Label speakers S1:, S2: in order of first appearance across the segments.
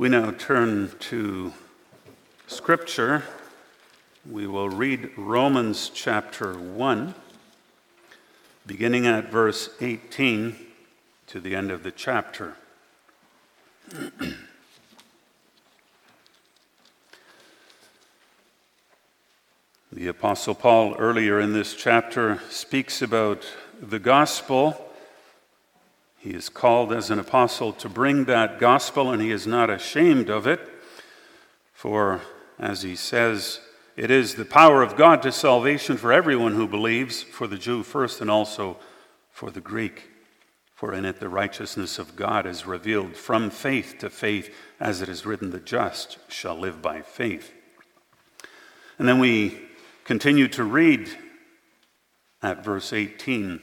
S1: We now turn to Scripture. We will read Romans chapter 1, beginning at verse 18 to the end of the chapter. the Apostle Paul, earlier in this chapter, speaks about the gospel. He is called as an apostle to bring that gospel, and he is not ashamed of it. For, as he says, it is the power of God to salvation for everyone who believes, for the Jew first, and also for the Greek. For in it the righteousness of God is revealed from faith to faith, as it is written, the just shall live by faith. And then we continue to read at verse 18.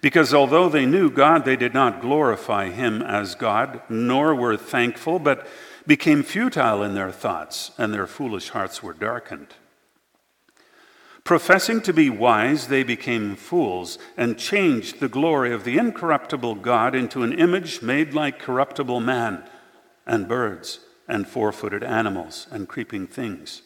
S1: Because although they knew God, they did not glorify him as God, nor were thankful, but became futile in their thoughts, and their foolish hearts were darkened. Professing to be wise, they became fools and changed the glory of the incorruptible God into an image made like corruptible man, and birds, and four footed animals, and creeping things.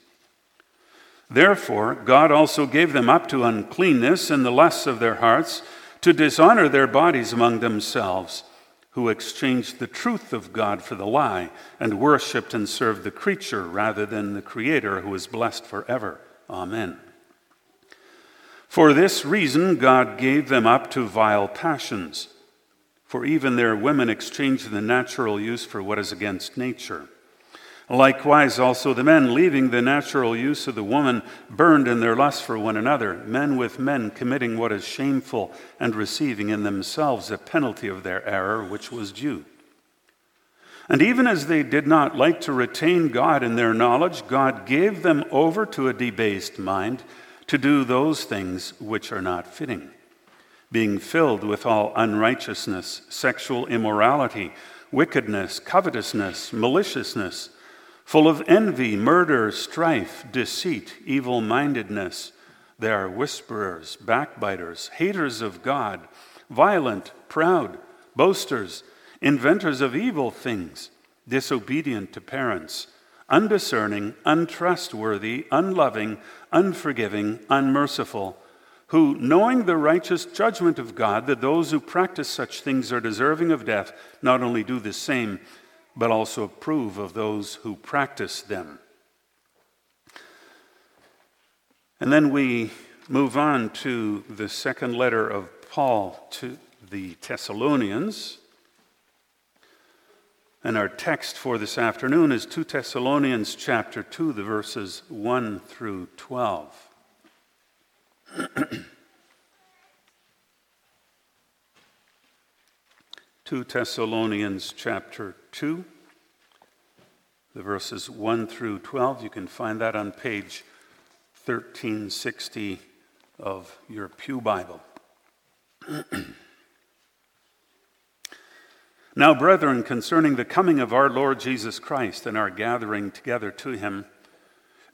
S1: Therefore, God also gave them up to uncleanness in the lusts of their hearts, to dishonor their bodies among themselves, who exchanged the truth of God for the lie, and worshiped and served the creature rather than the Creator, who is blessed forever. Amen. For this reason, God gave them up to vile passions. For even their women exchanged the natural use for what is against nature. Likewise, also the men, leaving the natural use of the woman, burned in their lust for one another, men with men committing what is shameful and receiving in themselves a penalty of their error, which was due. And even as they did not like to retain God in their knowledge, God gave them over to a debased mind to do those things which are not fitting, being filled with all unrighteousness, sexual immorality, wickedness, covetousness, maliciousness, full of envy, murder, strife, deceit, evil mindedness. They are whisperers, backbiters, haters of God, violent, proud, boasters, inventors of evil things, disobedient to parents undiscerning, untrustworthy, unloving, unforgiving, unmerciful, who, knowing the righteous judgment of God, that those who practice such things are deserving of death, not only do the same, but also approve of those who practice them. And then we move on to the second letter of Paul to the Thessalonians. And our text for this afternoon is 2 Thessalonians chapter 2, the verses 1 through 12. 2 Thessalonians chapter 2, the verses 1 through 12. You can find that on page 1360 of your Pew Bible. Now, brethren, concerning the coming of our Lord Jesus Christ and our gathering together to him,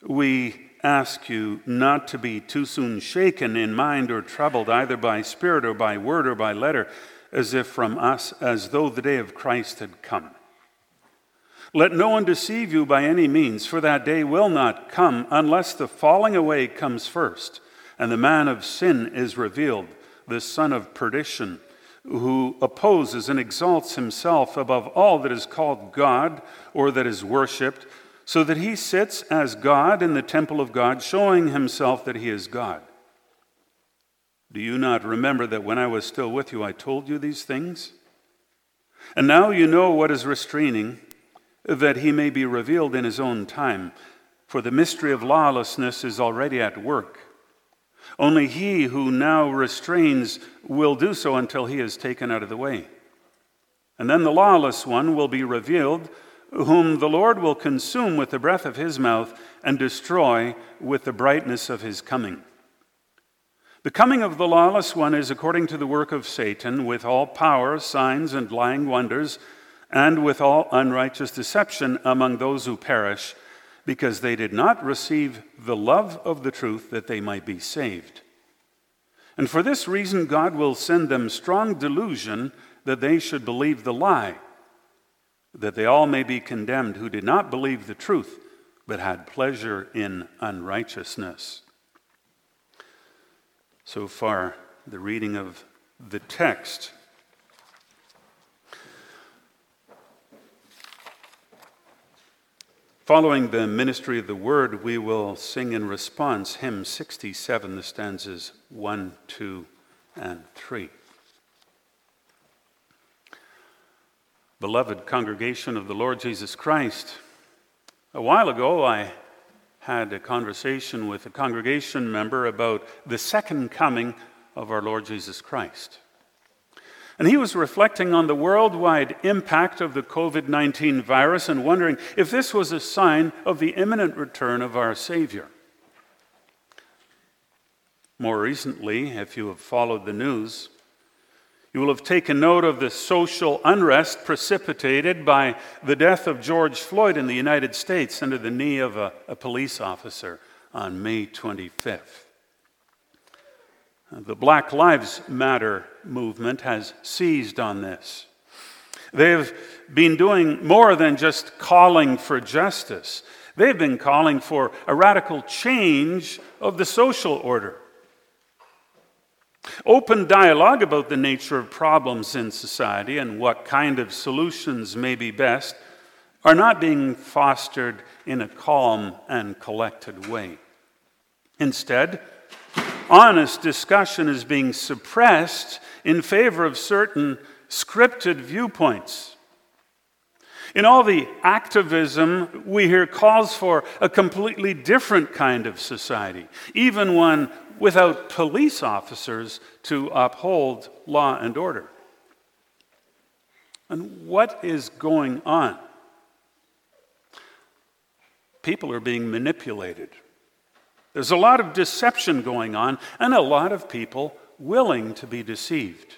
S1: we ask you not to be too soon shaken in mind or troubled either by spirit or by word or by letter, as if from us, as though the day of Christ had come. Let no one deceive you by any means, for that day will not come unless the falling away comes first, and the man of sin is revealed, the son of perdition who opposes and exalts himself above all that is called God or that is worshiped, so that he sits as God in the temple of God, showing himself that he is God. Do you not remember that when I was still with you, I told you these things? And now you know what is restraining, that he may be revealed in his own time. For the mystery of lawlessness is already at work. Only he who now restrains will do so until he is taken out of the way. And then the lawless one will be revealed, whom the Lord will consume with the breath of his mouth and destroy with the brightness of his coming. The coming of the lawless one is according to the work of Satan, with all power, signs, and lying wonders, and with all unrighteous deception among those who perish, because they did not receive the love of the truth that they might be saved. And for this reason, God will send them strong delusion that they should believe the lie that they all may be condemned who did not believe the truth, but had pleasure in unrighteousness. So far, the reading of the text. Following the ministry of the word, we will sing in response hymn 67, the stanzas 1, 2, and 3. Beloved congregation of the Lord Jesus Christ, a while ago I had a conversation with a congregation member about the second coming of our Lord Jesus Christ. And he was reflecting on the worldwide impact of the COVID 19 virus and wondering if this was a sign of the imminent return of our Savior. More recently, if you have followed the news, you will have taken note of the social unrest precipitated by the death of George Floyd in the United States under the knee of a, a police officer on May 25th. The Black Lives Matter movement has seized on this. They've been doing more than just calling for justice. They've been calling for a radical change of the social order. Open dialogue about the nature of problems in society and what kind of solutions may be best are not being fostered in a calm and collected way. Instead, honest discussion is being suppressed in favor of certain scripted viewpoints. In all the activism, we hear calls for a completely different kind of society, even one without police officers to uphold law and order. And what is going on? People are being manipulated. There's a lot of deception going on, and a lot of people willing to be deceived.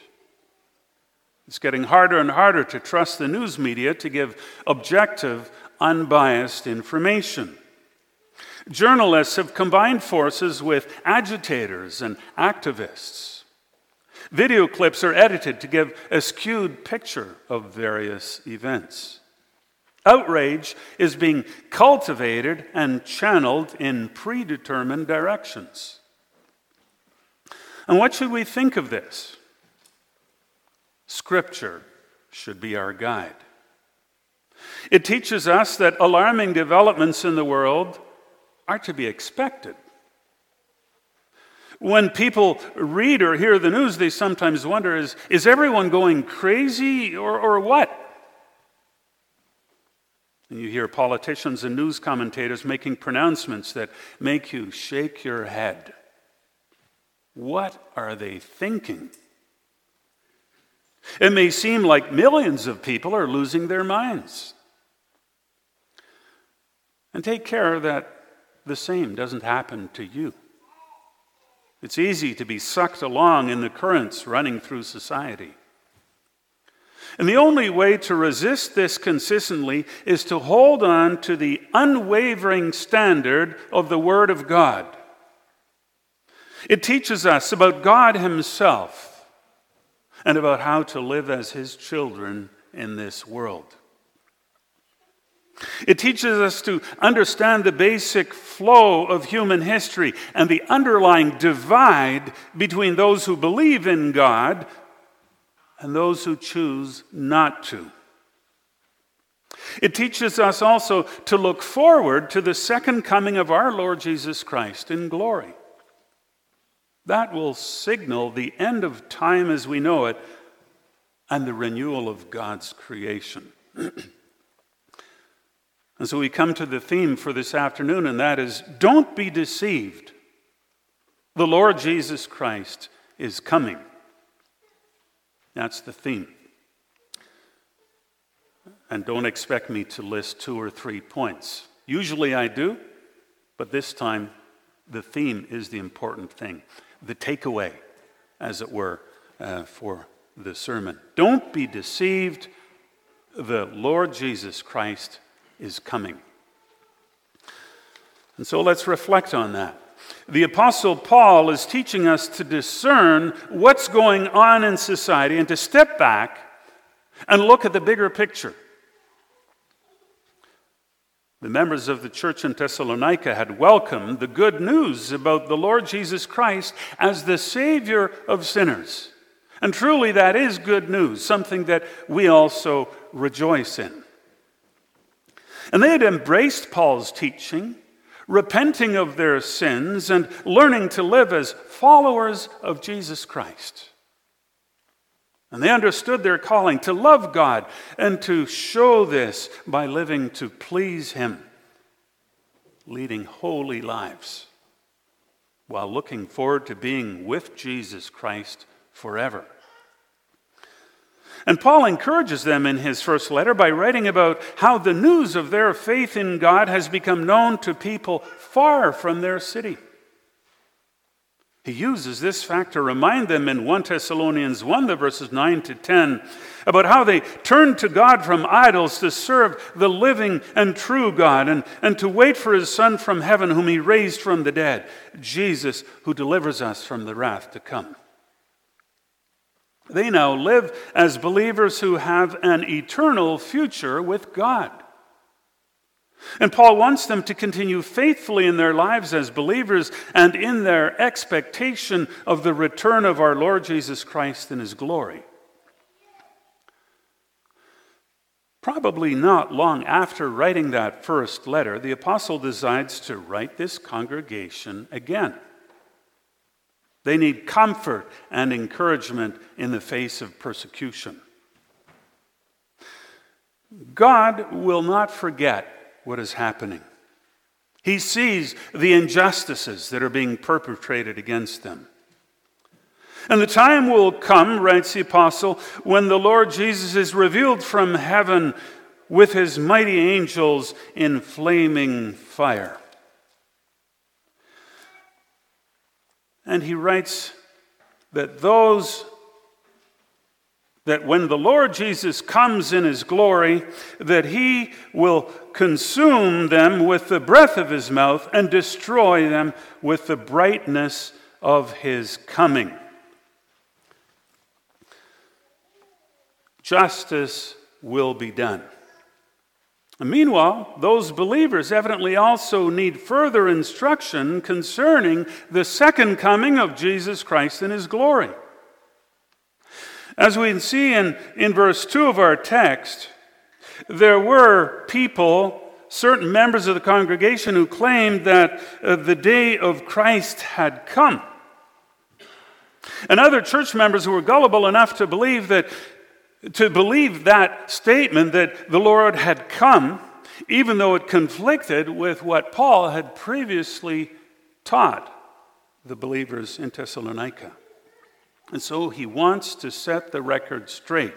S1: It's getting harder and harder to trust the news media to give objective, unbiased information. Journalists have combined forces with agitators and activists. Video clips are edited to give a skewed picture of various events. Outrage is being cultivated and channeled in predetermined directions. And what should we think of this? Scripture should be our guide. It teaches us that alarming developments in the world are to be expected. When people read or hear the news, they sometimes wonder is, is everyone going crazy or, or what? And you hear politicians and news commentators making pronouncements that make you shake your head. What are they thinking? It may seem like millions of people are losing their minds. And take care that the same doesn't happen to you. It's easy to be sucked along in the currents running through society. And the only way to resist this consistently is to hold on to the unwavering standard of the Word of God. It teaches us about God Himself and about how to live as His children in this world. It teaches us to understand the basic flow of human history and the underlying divide between those who believe in God and those who choose not to. It teaches us also to look forward to the second coming of our Lord Jesus Christ in glory. That will signal the end of time as we know it and the renewal of God's creation. And so we come to the theme for this afternoon, and that is don't be deceived. The Lord Jesus Christ is coming. That's the theme. And don't expect me to list two or three points. Usually I do, but this time the theme is the important thing, the takeaway, as it were, uh, for the sermon. Don't be deceived. The Lord Jesus Christ is coming. And so let's reflect on that. The Apostle Paul is teaching us to discern what's going on in society and to step back and look at the bigger picture. The members of the church in Thessalonica had welcomed the good news about the Lord Jesus Christ as the Savior of sinners. And truly, that is good news, something that we also rejoice in. And they had embraced Paul's teaching repenting of their sins and learning to live as followers of Jesus Christ. And they understood their calling to love God and to show this by living to please Him, leading holy lives while looking forward to being with Jesus Christ forever. And Paul encourages them in his first letter by writing about how the news of their faith in God has become known to people far from their city. He uses this fact to remind them in 1 Thessalonians 1, the verses 9 to 10, about how they turned to God from idols to serve the living and true God and, and to wait for his Son from heaven, whom he raised from the dead, Jesus, who delivers us from the wrath to come. They now live as believers who have an eternal future with God. And Paul wants them to continue faithfully in their lives as believers and in their expectation of the return of our Lord Jesus Christ in his glory. Probably not long after writing that first letter, the apostle decides to write this congregation again. They need comfort and encouragement in the face of persecution. God will not forget what is happening. He sees the injustices that are being perpetrated against them. And the time will come, writes the apostle, when the Lord Jesus is revealed from heaven with his mighty angels in flaming fire. And he writes that those that when the Lord Jesus comes in his glory, that he will consume them with the breath of his mouth and destroy them with the brightness of his coming. Justice will be done. And meanwhile, those believers evidently also need further instruction concerning the second coming of Jesus Christ in his glory. As we can see in, in verse 2 of our text, there were people, certain members of the congregation, who claimed that uh, the day of Christ had come. And other church members who were gullible enough to believe that to believe that statement that the Lord had come, even though it conflicted with what Paul had previously taught the believers in Thessalonica. And so he wants to set the record straight.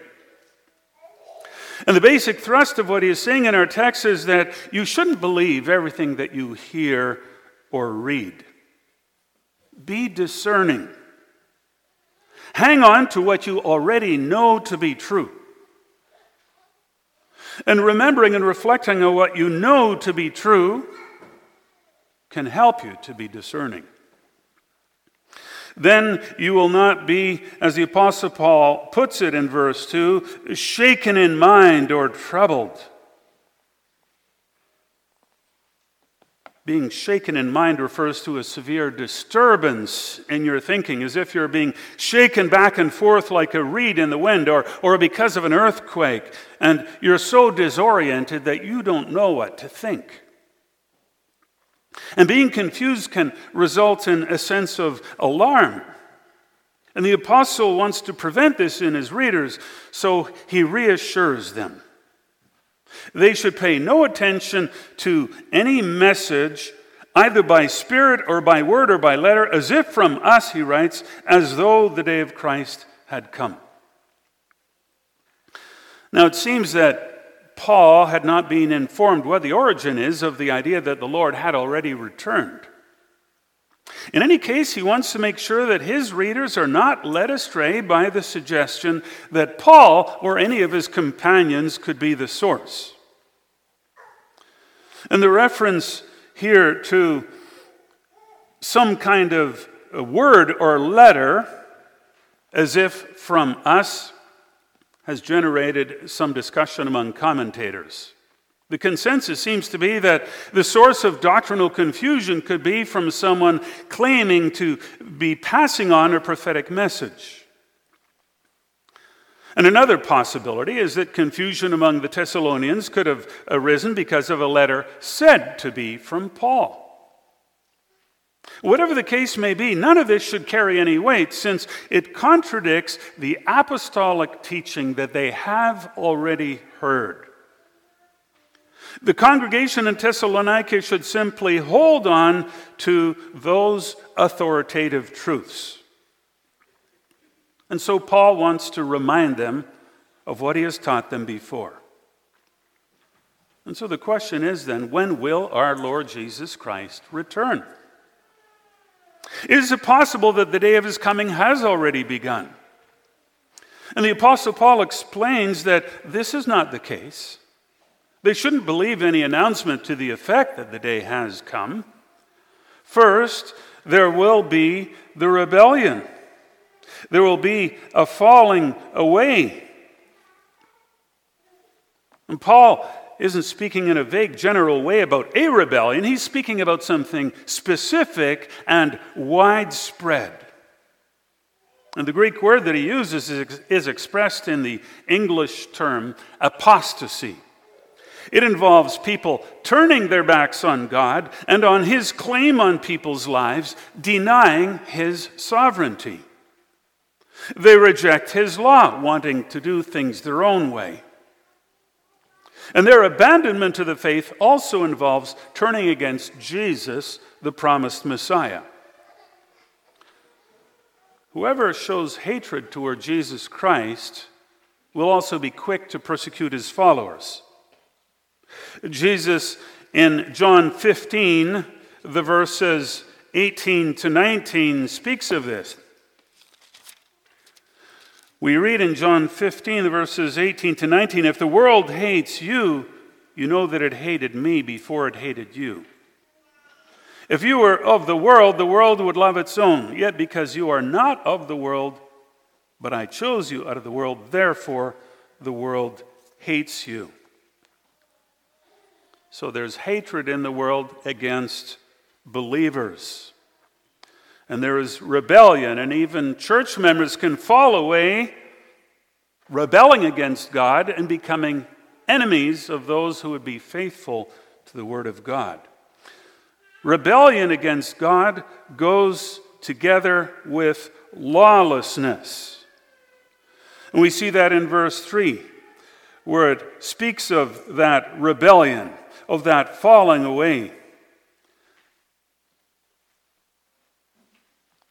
S1: And the basic thrust of what he is saying in our text is that you shouldn't believe everything that you hear or read. Be discerning. Hang on to what you already know to be true. And remembering and reflecting on what you know to be true can help you to be discerning. Then you will not be, as the Apostle Paul puts it in verse 2, shaken in mind or troubled. Being shaken in mind refers to a severe disturbance in your thinking, as if you're being shaken back and forth like a reed in the wind, or, or because of an earthquake, and you're so disoriented that you don't know what to think. And being confused can result in a sense of alarm. And the apostle wants to prevent this in his readers, so he reassures them. They should pay no attention to any message, either by spirit or by word or by letter, as if from us, he writes, as though the day of Christ had come. Now, it seems that Paul had not been informed what the origin is of the idea that the Lord had already returned. In any case, he wants to make sure that his readers are not led astray by the suggestion that Paul or any of his companions could be the source. And the reference here to some kind of word or letter, as if from us, has generated some discussion among commentators. The consensus seems to be that the source of doctrinal confusion could be from someone claiming to be passing on a prophetic message. And another possibility is that confusion among the Thessalonians could have arisen because of a letter said to be from Paul. Whatever the case may be, none of this should carry any weight since it contradicts the apostolic teaching that they have already heard. The congregation in Thessalonica should simply hold on to those authoritative truths. And so Paul wants to remind them of what he has taught them before. And so the question is then when will our Lord Jesus Christ return? Is it possible that the day of his coming has already begun? And the Apostle Paul explains that this is not the case. They shouldn't believe any announcement to the effect that the day has come. First, there will be the rebellion, there will be a falling away. And Paul isn't speaking in a vague general way about a rebellion, he's speaking about something specific and widespread. And the Greek word that he uses is, expressed in the English term apostasy. It involves people turning their backs on God and on his claim on people's lives, denying his sovereignty. They reject his law, wanting to do things their own way. And their abandonment to the faith also involves turning against Jesus, the promised Messiah. Whoever shows hatred toward Jesus Christ will also be quick to persecute his followers. Jesus in John 15, the verses 18 to 19, speaks of this. We read in John 15, the verses 18 to 19 If the world hates you, you know that it hated me before it hated you. If you were of the world, the world would love its own. Yet because you are not of the world, but I chose you out of the world, therefore the world hates you. So there's hatred in the world against believers and there is rebellion, and even church members can fall away, rebelling against God and becoming enemies of those who would be faithful to the Word of God. Rebellion against God goes together with lawlessness. And we see that in verse 3, where it speaks of that rebellion, of that falling away.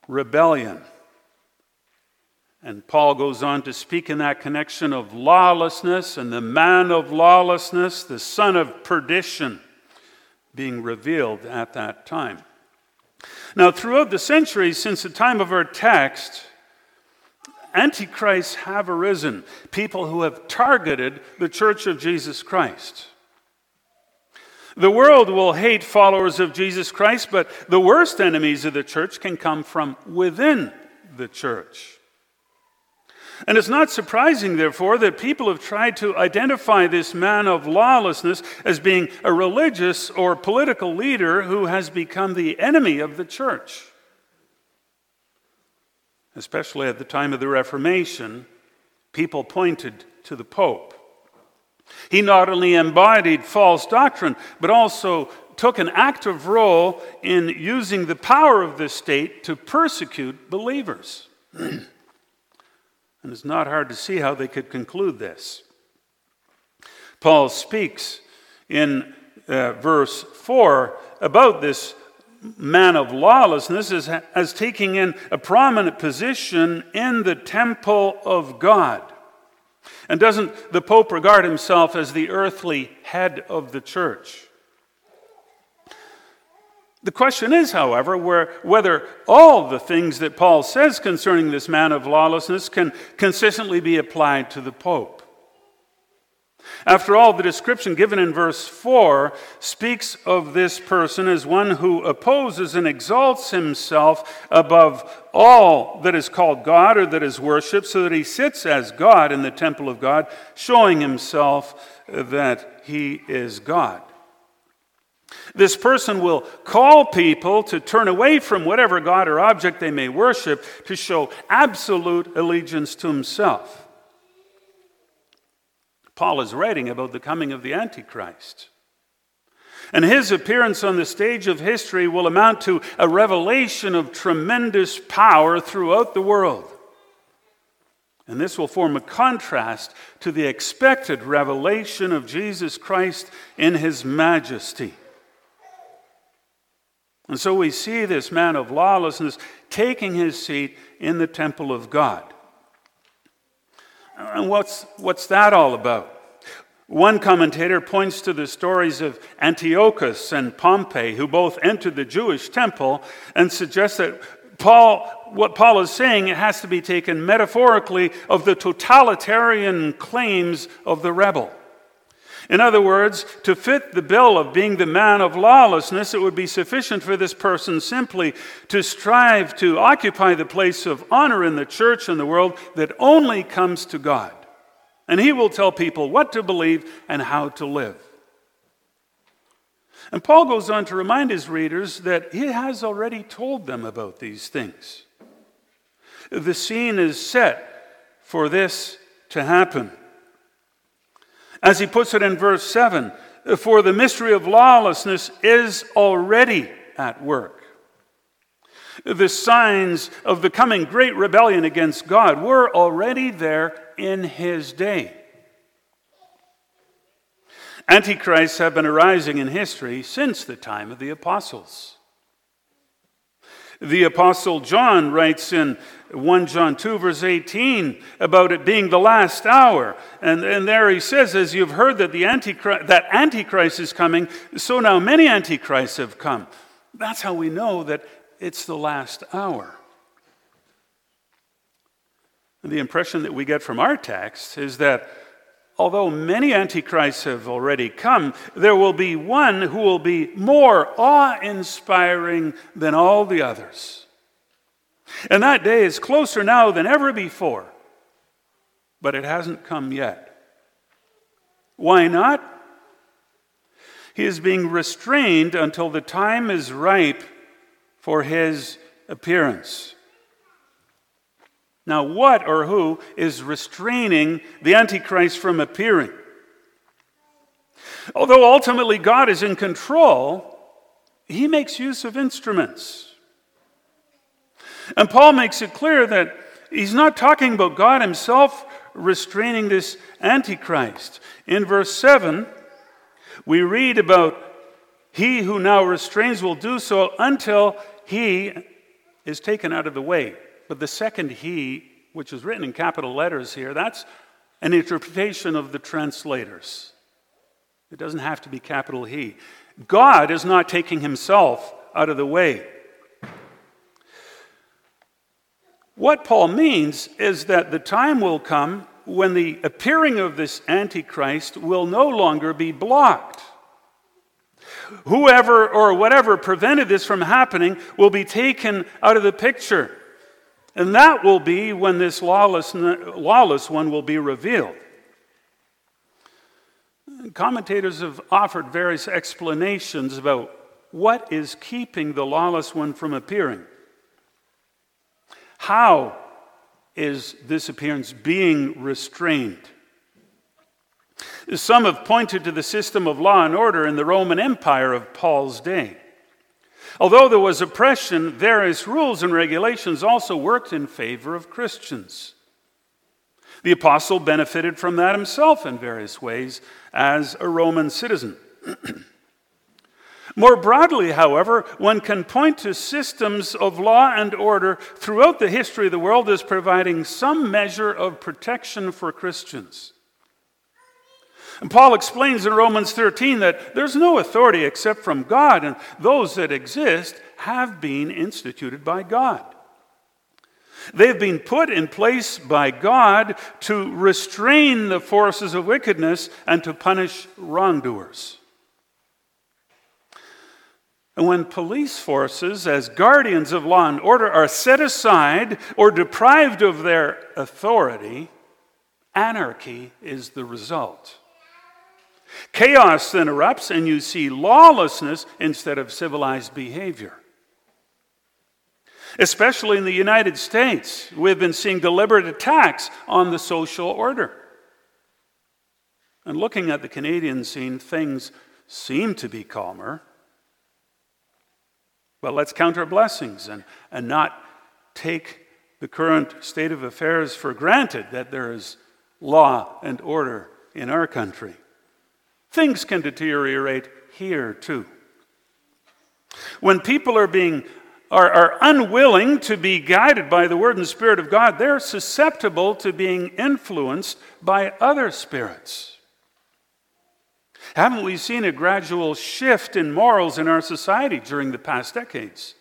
S1: rebellion. And Paul goes on to speak in that connection of lawlessness and the man of lawlessness, the son of perdition, being revealed at that time. Now, throughout the centuries since the time of our text, antichrists have arisen, people who have targeted the church of Jesus Christ. The world will hate followers of Jesus Christ, but the worst enemies of the church can come from within the church. And it's not surprising, therefore, that people have tried to identify this man of lawlessness as being a religious or political leader who has become the enemy of the church. Especially at the time of the Reformation, people pointed to the Pope. He not only embodied false doctrine, but also took an active role in using the power of the state to persecute believers. and it's not hard to see how they could conclude this. Paul speaks in uh, verse 4 about this man of lawlessness as, as taking in a prominent position in the temple of God. And doesn't the Pope regard himself as the earthly head of the church? The question is, however, where, whether all the things that Paul says concerning this man of lawlessness can consistently be applied to the Pope. After all, the description given in verse 4 speaks of this person as one who opposes and exalts himself above all that is called God or that is worshiped, so that he sits as God in the temple of God, showing himself that he is God. This person will call people to turn away from whatever God or object they may worship to show absolute allegiance to himself. Paul is writing about the coming of the Antichrist. And his appearance on the stage of history will amount to a revelation of tremendous power throughout the world. And this will form a contrast to the expected revelation of Jesus Christ in his majesty. And so we see this man of lawlessness taking his seat in the temple of God. And what's, what's that all about? One commentator points to the stories of Antiochus and Pompey, who both entered the Jewish temple, and suggests that Paul, what Paul is saying, it has to be taken metaphorically of the totalitarian claims of the rebel. In other words, to fit the bill of being the man of lawlessness, it would be sufficient for this person simply to strive to occupy the place of honor in the church and the world that only comes to God. And he will tell people what to believe and how to live. And Paul goes on to remind his readers that he has already told them about these things. The scene is set for this to happen. As he puts it in verse 7 For the mystery of lawlessness is already at work. The signs of the coming great rebellion against God were already there in his day. Antichrists have been arising in history since the time of the apostles. The apostle John writes in 1 John 2, verse 18, about it being the last hour. And, and there he says, As you've heard that, the Antichrist, that Antichrist is coming, so now many Antichrists have come. That's how we know that it's the last hour. The impression that we get from our text is that although many antichrists have already come, there will be one who will be more awe inspiring than all the others. And that day is closer now than ever before, but it hasn't come yet. Why not? He is being restrained until the time is ripe for his appearance. Now, what or who is restraining the Antichrist from appearing? Although ultimately God is in control, he makes use of instruments. And Paul makes it clear that he's not talking about God himself restraining this Antichrist. In verse 7, we read about he who now restrains will do so until he is taken out of the way. But the second he, which is written in capital letters here, that's an interpretation of the translators. It doesn't have to be capital He. God is not taking himself out of the way. What Paul means is that the time will come when the appearing of this Antichrist will no longer be blocked. Whoever or whatever prevented this from happening will be taken out of the picture. And that will be when this lawless, lawless one will be revealed. Commentators have offered various explanations about what is keeping the lawless one from appearing. How is this appearance being restrained? Some have pointed to the system of law and order in the Roman Empire of Paul's day. Although there was oppression, various rules and regulations also worked in favor of Christians. The apostle benefited from that himself in various ways as a Roman citizen. More broadly, however, one can point to systems of law and order throughout the history of the world as providing some measure of protection for Christians. And Paul explains in Romans 13 that there's no authority except from God, and those that exist have been instituted by God. They've been put in place by God to restrain the forces of wickedness and to punish wrongdoers. And when police forces, as guardians of law and order, are set aside or deprived of their authority, anarchy is the result. Chaos then erupts, and you see lawlessness instead of civilized behavior. Especially in the United States, we've been seeing deliberate attacks on the social order. And looking at the Canadian scene, things seem to be calmer. But let's count our blessings and, and not take the current state of affairs for granted that there is law and order in our country. Things can deteriorate here too. When people are being are, are unwilling to be guided by the Word and Spirit of God, they're susceptible to being influenced by other spirits. Haven't we seen a gradual shift in morals in our society during the past decades?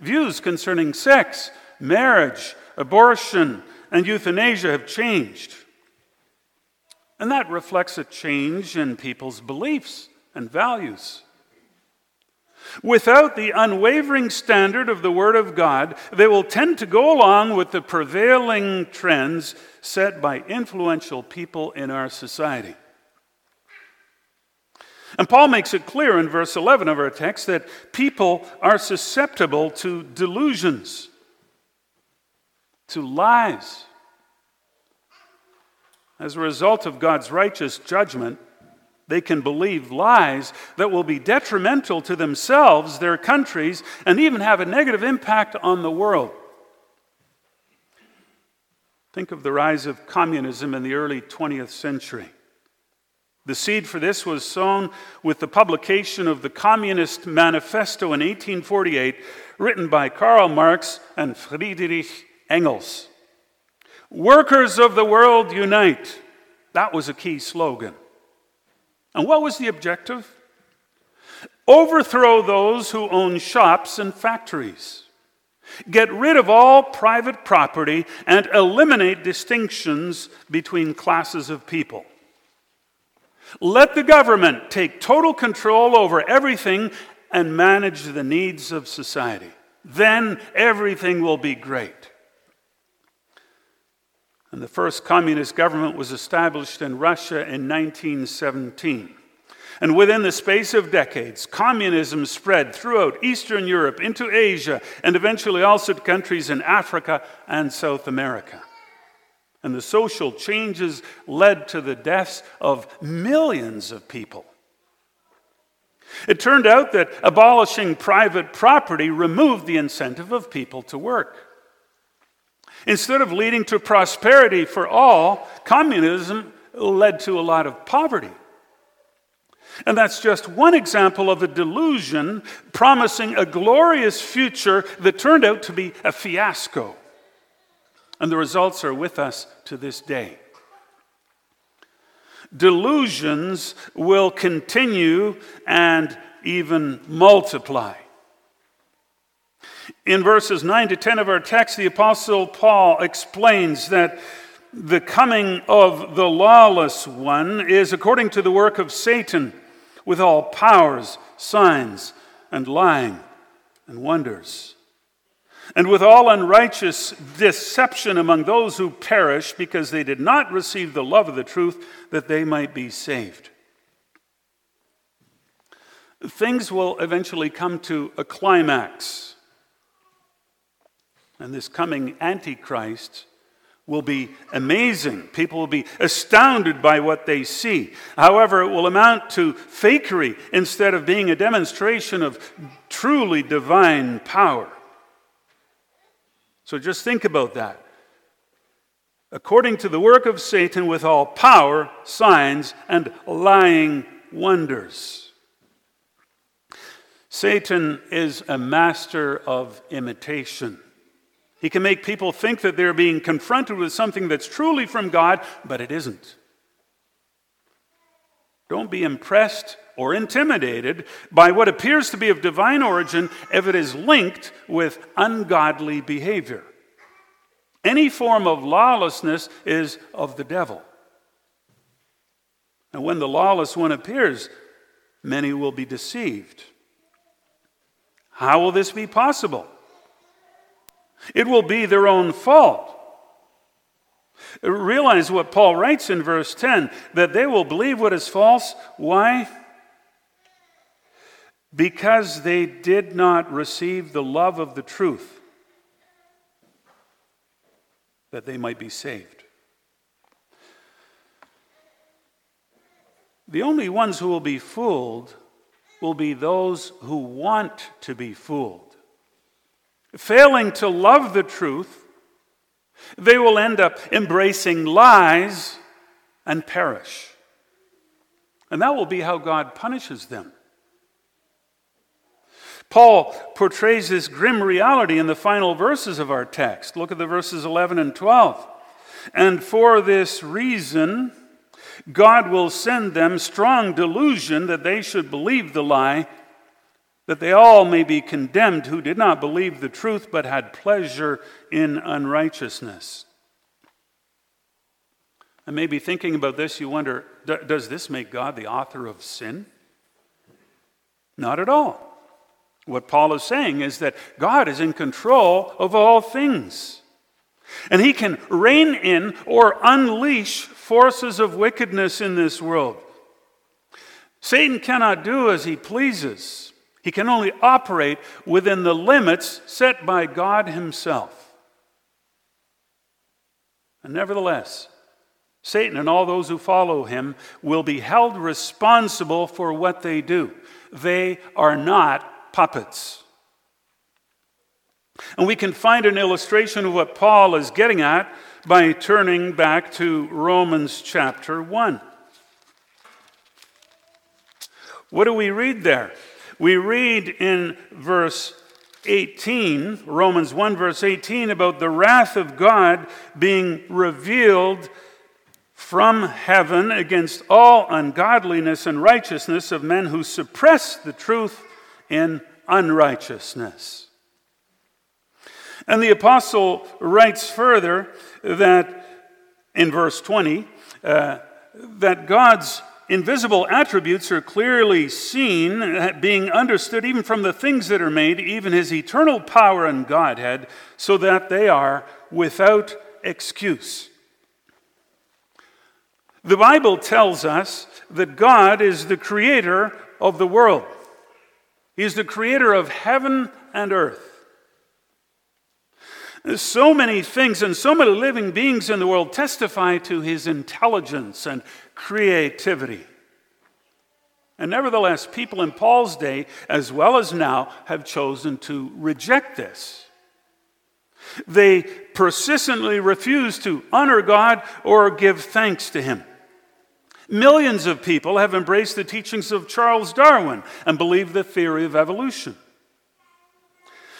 S1: Views concerning sex, marriage, abortion, and euthanasia have changed. And that reflects a change in people's beliefs and values. Without the unwavering standard of the Word of God, they will tend to go along with the prevailing trends set by influential people in our society. And Paul makes it clear in verse 11 of our text that people are susceptible to delusions, to lies. As a result of God's righteous judgment, they can believe lies that will be detrimental to themselves, their countries, and even have a negative impact on the world. Think of the rise of communism in the early 20th century. The seed for this was sown with the publication of the Communist Manifesto in 1848, written by Karl Marx and Friedrich Engels. Workers of the world unite. That was a key slogan. And what was the objective? Overthrow those who own shops and factories. Get rid of all private property and eliminate distinctions between classes of people. Let the government take total control over everything and manage the needs of society. Then everything will be great. And the first communist government was established in Russia in 1917. And within the space of decades, communism spread throughout Eastern Europe, into Asia, and eventually also to countries in Africa and South America. And the social changes led to the deaths of millions of people. It turned out that abolishing private property removed the incentive of people to work. Instead of leading to prosperity for all, communism led to a lot of poverty. And that's just one example of a delusion promising a glorious future that turned out to be a fiasco. And the results are with us to this day. Delusions will continue and even multiply. In verses 9 to 10 of our text, the Apostle Paul explains that the coming of the lawless one is according to the work of Satan, with all powers, signs, and lying and wonders, and with all unrighteous deception among those who perish because they did not receive the love of the truth that they might be saved. Things will eventually come to a climax and this coming Antichrist will be amazing. People will be astounded by what they see. However, it will amount to fakery instead of being a demonstration of truly divine power. So just think about that. According to the work of Satan, with all power, signs, and lying wonders. Satan is a master of imitation. He can make people think that they're being confronted with something that's truly from God, but it isn't. Don't be impressed or intimidated by what appears to be of divine origin if it is linked with ungodly behavior. Any form of lawlessness is of the devil. And when the lawless one appears, many will be deceived. How will this be possible? It will be their own fault. Realize what Paul writes in verse 10 that they will believe what is false. Why? Because they did not receive the love of the truth that they might be saved. The only ones who will be fooled will be those who want to be fooled. Failing to love the truth, they will end up embracing lies and perish. And that will be how God punishes them. Paul portrays this grim reality in the final verses of our text. Look at the verses 11 and 12. And for this reason, God will send them strong delusion that they should believe the lie, that they all may be condemned who did not believe the truth but had pleasure in unrighteousness. And maybe thinking about this, you wonder does this make God the author of sin? Not at all. What Paul is saying is that God is in control of all things. And he can rein in or unleash forces of wickedness in this world. Satan cannot do as he pleases, he can only operate within the limits set by God himself. And nevertheless, Satan and all those who follow him will be held responsible for what they do. They are not puppets. And we can find an illustration of what Paul is getting at by turning back to Romans chapter 1. What do we read there? We read in verse 18, Romans 1, verse 18, about the wrath of God being revealed from heaven against all ungodliness and righteousness of men who suppress the truth in unrighteousness. And the apostle writes further that in verse 20, uh, that God's invisible attributes are clearly seen, uh, being understood even from the things that are made, even his eternal power and Godhead, so that they are without excuse. The Bible tells us that God is the creator of the world. He is the creator of heaven and earth. So many things and so many living beings in the world testify to his intelligence and creativity. And nevertheless, people in Paul's day, as well as now, have chosen to reject this. They persistently refuse to honor God or give thanks to Him. Millions of people have embraced the teachings of Charles Darwin and believe the theory of evolution.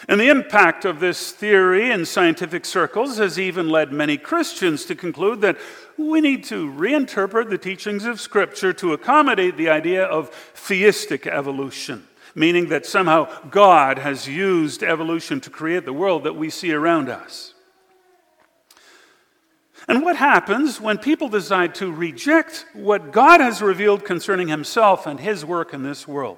S1: And the impact of this theory in scientific circles has even led many Christians to conclude that we need to reinterpret the teachings of Scripture to accommodate the idea of theistic evolution, meaning that somehow God has used evolution to create the world that we see around us. And what happens when people decide to reject what God has revealed concerning Himself and His work in this world?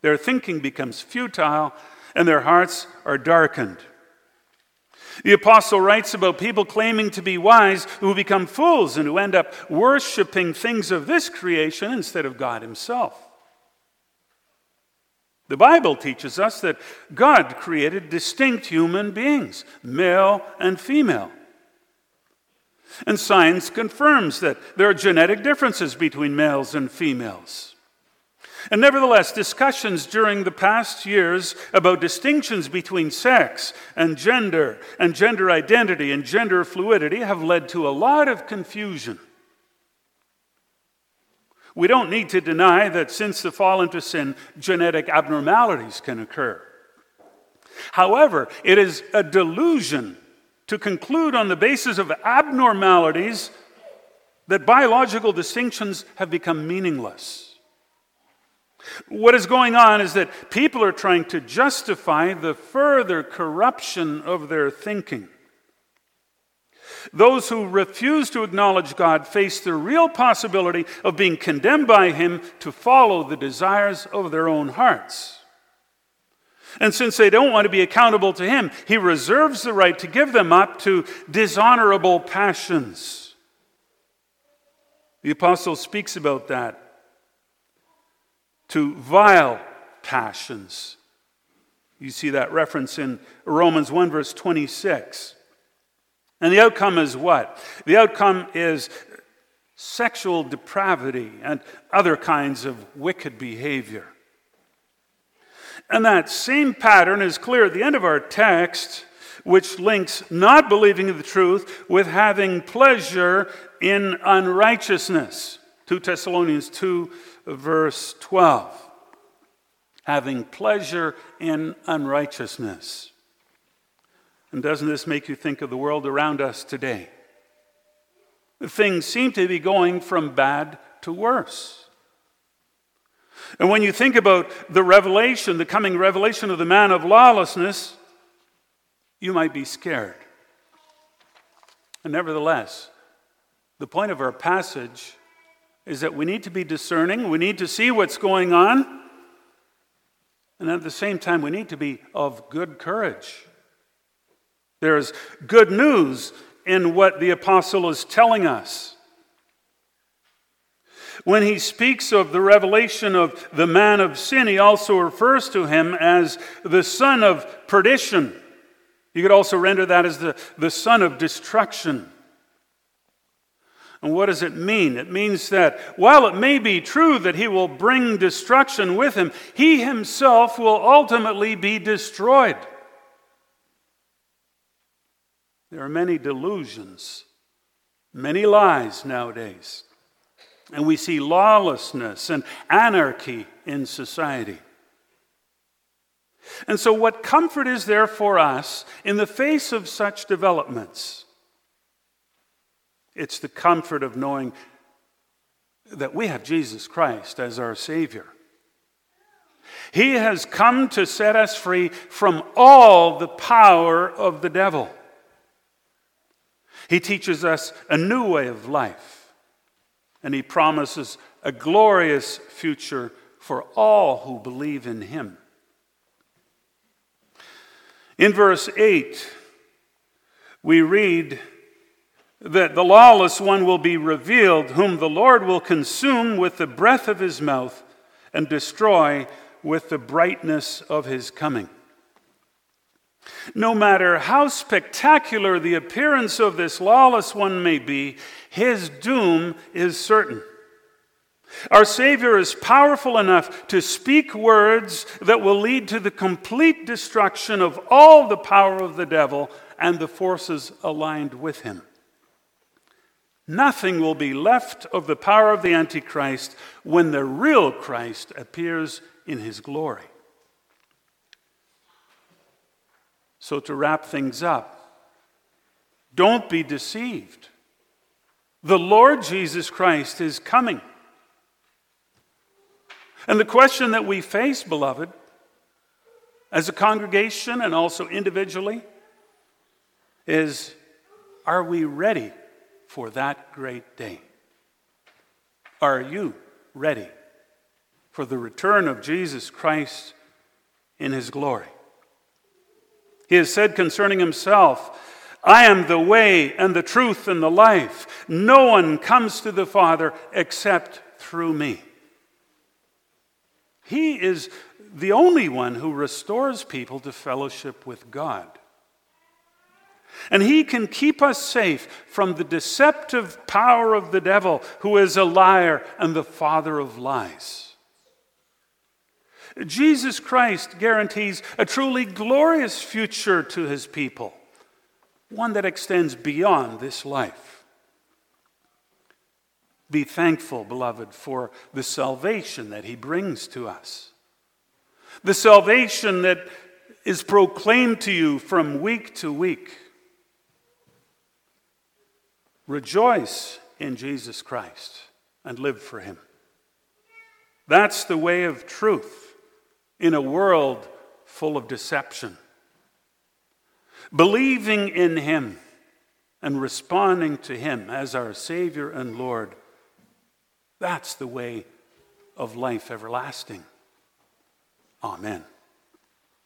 S1: Their thinking becomes futile and their hearts are darkened. The apostle writes about people claiming to be wise who become fools and who end up worshiping things of this creation instead of God Himself. The Bible teaches us that God created distinct human beings, male and female. And science confirms that there are genetic differences between males and females. And nevertheless, discussions during the past years about distinctions between sex and gender and gender identity and gender fluidity have led to a lot of confusion. We don't need to deny that since the fall into sin, genetic abnormalities can occur. However, it is a delusion to conclude on the basis of abnormalities that biological distinctions have become meaningless. What is going on is that people are trying to justify the further corruption of their thinking. Those who refuse to acknowledge God face the real possibility of being condemned by Him to follow the desires of their own hearts. And since they don't want to be accountable to Him, He reserves the right to give them up to dishonorable passions. The apostle speaks about that to vile passions. You see that reference in Romans 1, verse 26. And the outcome is what? The outcome is sexual depravity and other kinds of wicked behavior. And that same pattern is clear at the end of our text, which links not believing the truth with having pleasure in unrighteousness. 2 Thessalonians 2, verse 12. Having pleasure in unrighteousness. And doesn't this make you think of the world around us today? Things seem to be going from bad to worse. And when you think about the revelation, the coming revelation of the man of lawlessness, you might be scared. And nevertheless, the point of our passage is that we need to be discerning, we need to see what's going on, and at the same time, we need to be of good courage. There's good news in what the apostle is telling us. When he speaks of the revelation of the man of sin, he also refers to him as the son of perdition. You could also render that as the, the son of destruction. And what does it mean? It means that while it may be true that he will bring destruction with him, he himself will ultimately be destroyed. There are many delusions, many lies nowadays. And we see lawlessness and anarchy in society. And so, what comfort is there for us in the face of such developments? It's the comfort of knowing that we have Jesus Christ as our Savior. He has come to set us free from all the power of the devil. He teaches us a new way of life, and He promises a glorious future for all who believe in Him. In verse 8, we read that the lawless one will be revealed, whom the Lord will consume with the breath of his mouth and destroy with the brightness of his coming. No matter how spectacular the appearance of this lawless one may be, his doom is certain. Our Savior is powerful enough to speak words that will lead to the complete destruction of all the power of the devil and the forces aligned with him. Nothing will be left of the power of the Antichrist when the real Christ appears in his glory. So, to wrap things up, don't be deceived. The Lord Jesus Christ is coming. And the question that we face, beloved, as a congregation and also individually, is are we ready for that great day? Are you ready for the return of Jesus Christ in his glory? He has said concerning himself, I am the way and the truth and the life. No one comes to the Father except through me. He is the only one who restores people to fellowship with God. And he can keep us safe from the deceptive power of the devil, who is a liar and the father of lies. Jesus Christ guarantees a truly glorious future to his people, one that extends beyond this life. Be thankful, beloved, for the salvation that he brings to us. The salvation that is proclaimed to you from week to week. Rejoice in Jesus Christ and live for him. That's the way of truth in a world full of deception. Believing in him and responding to him as our Savior and Lord, that's the way of life everlasting. Amen.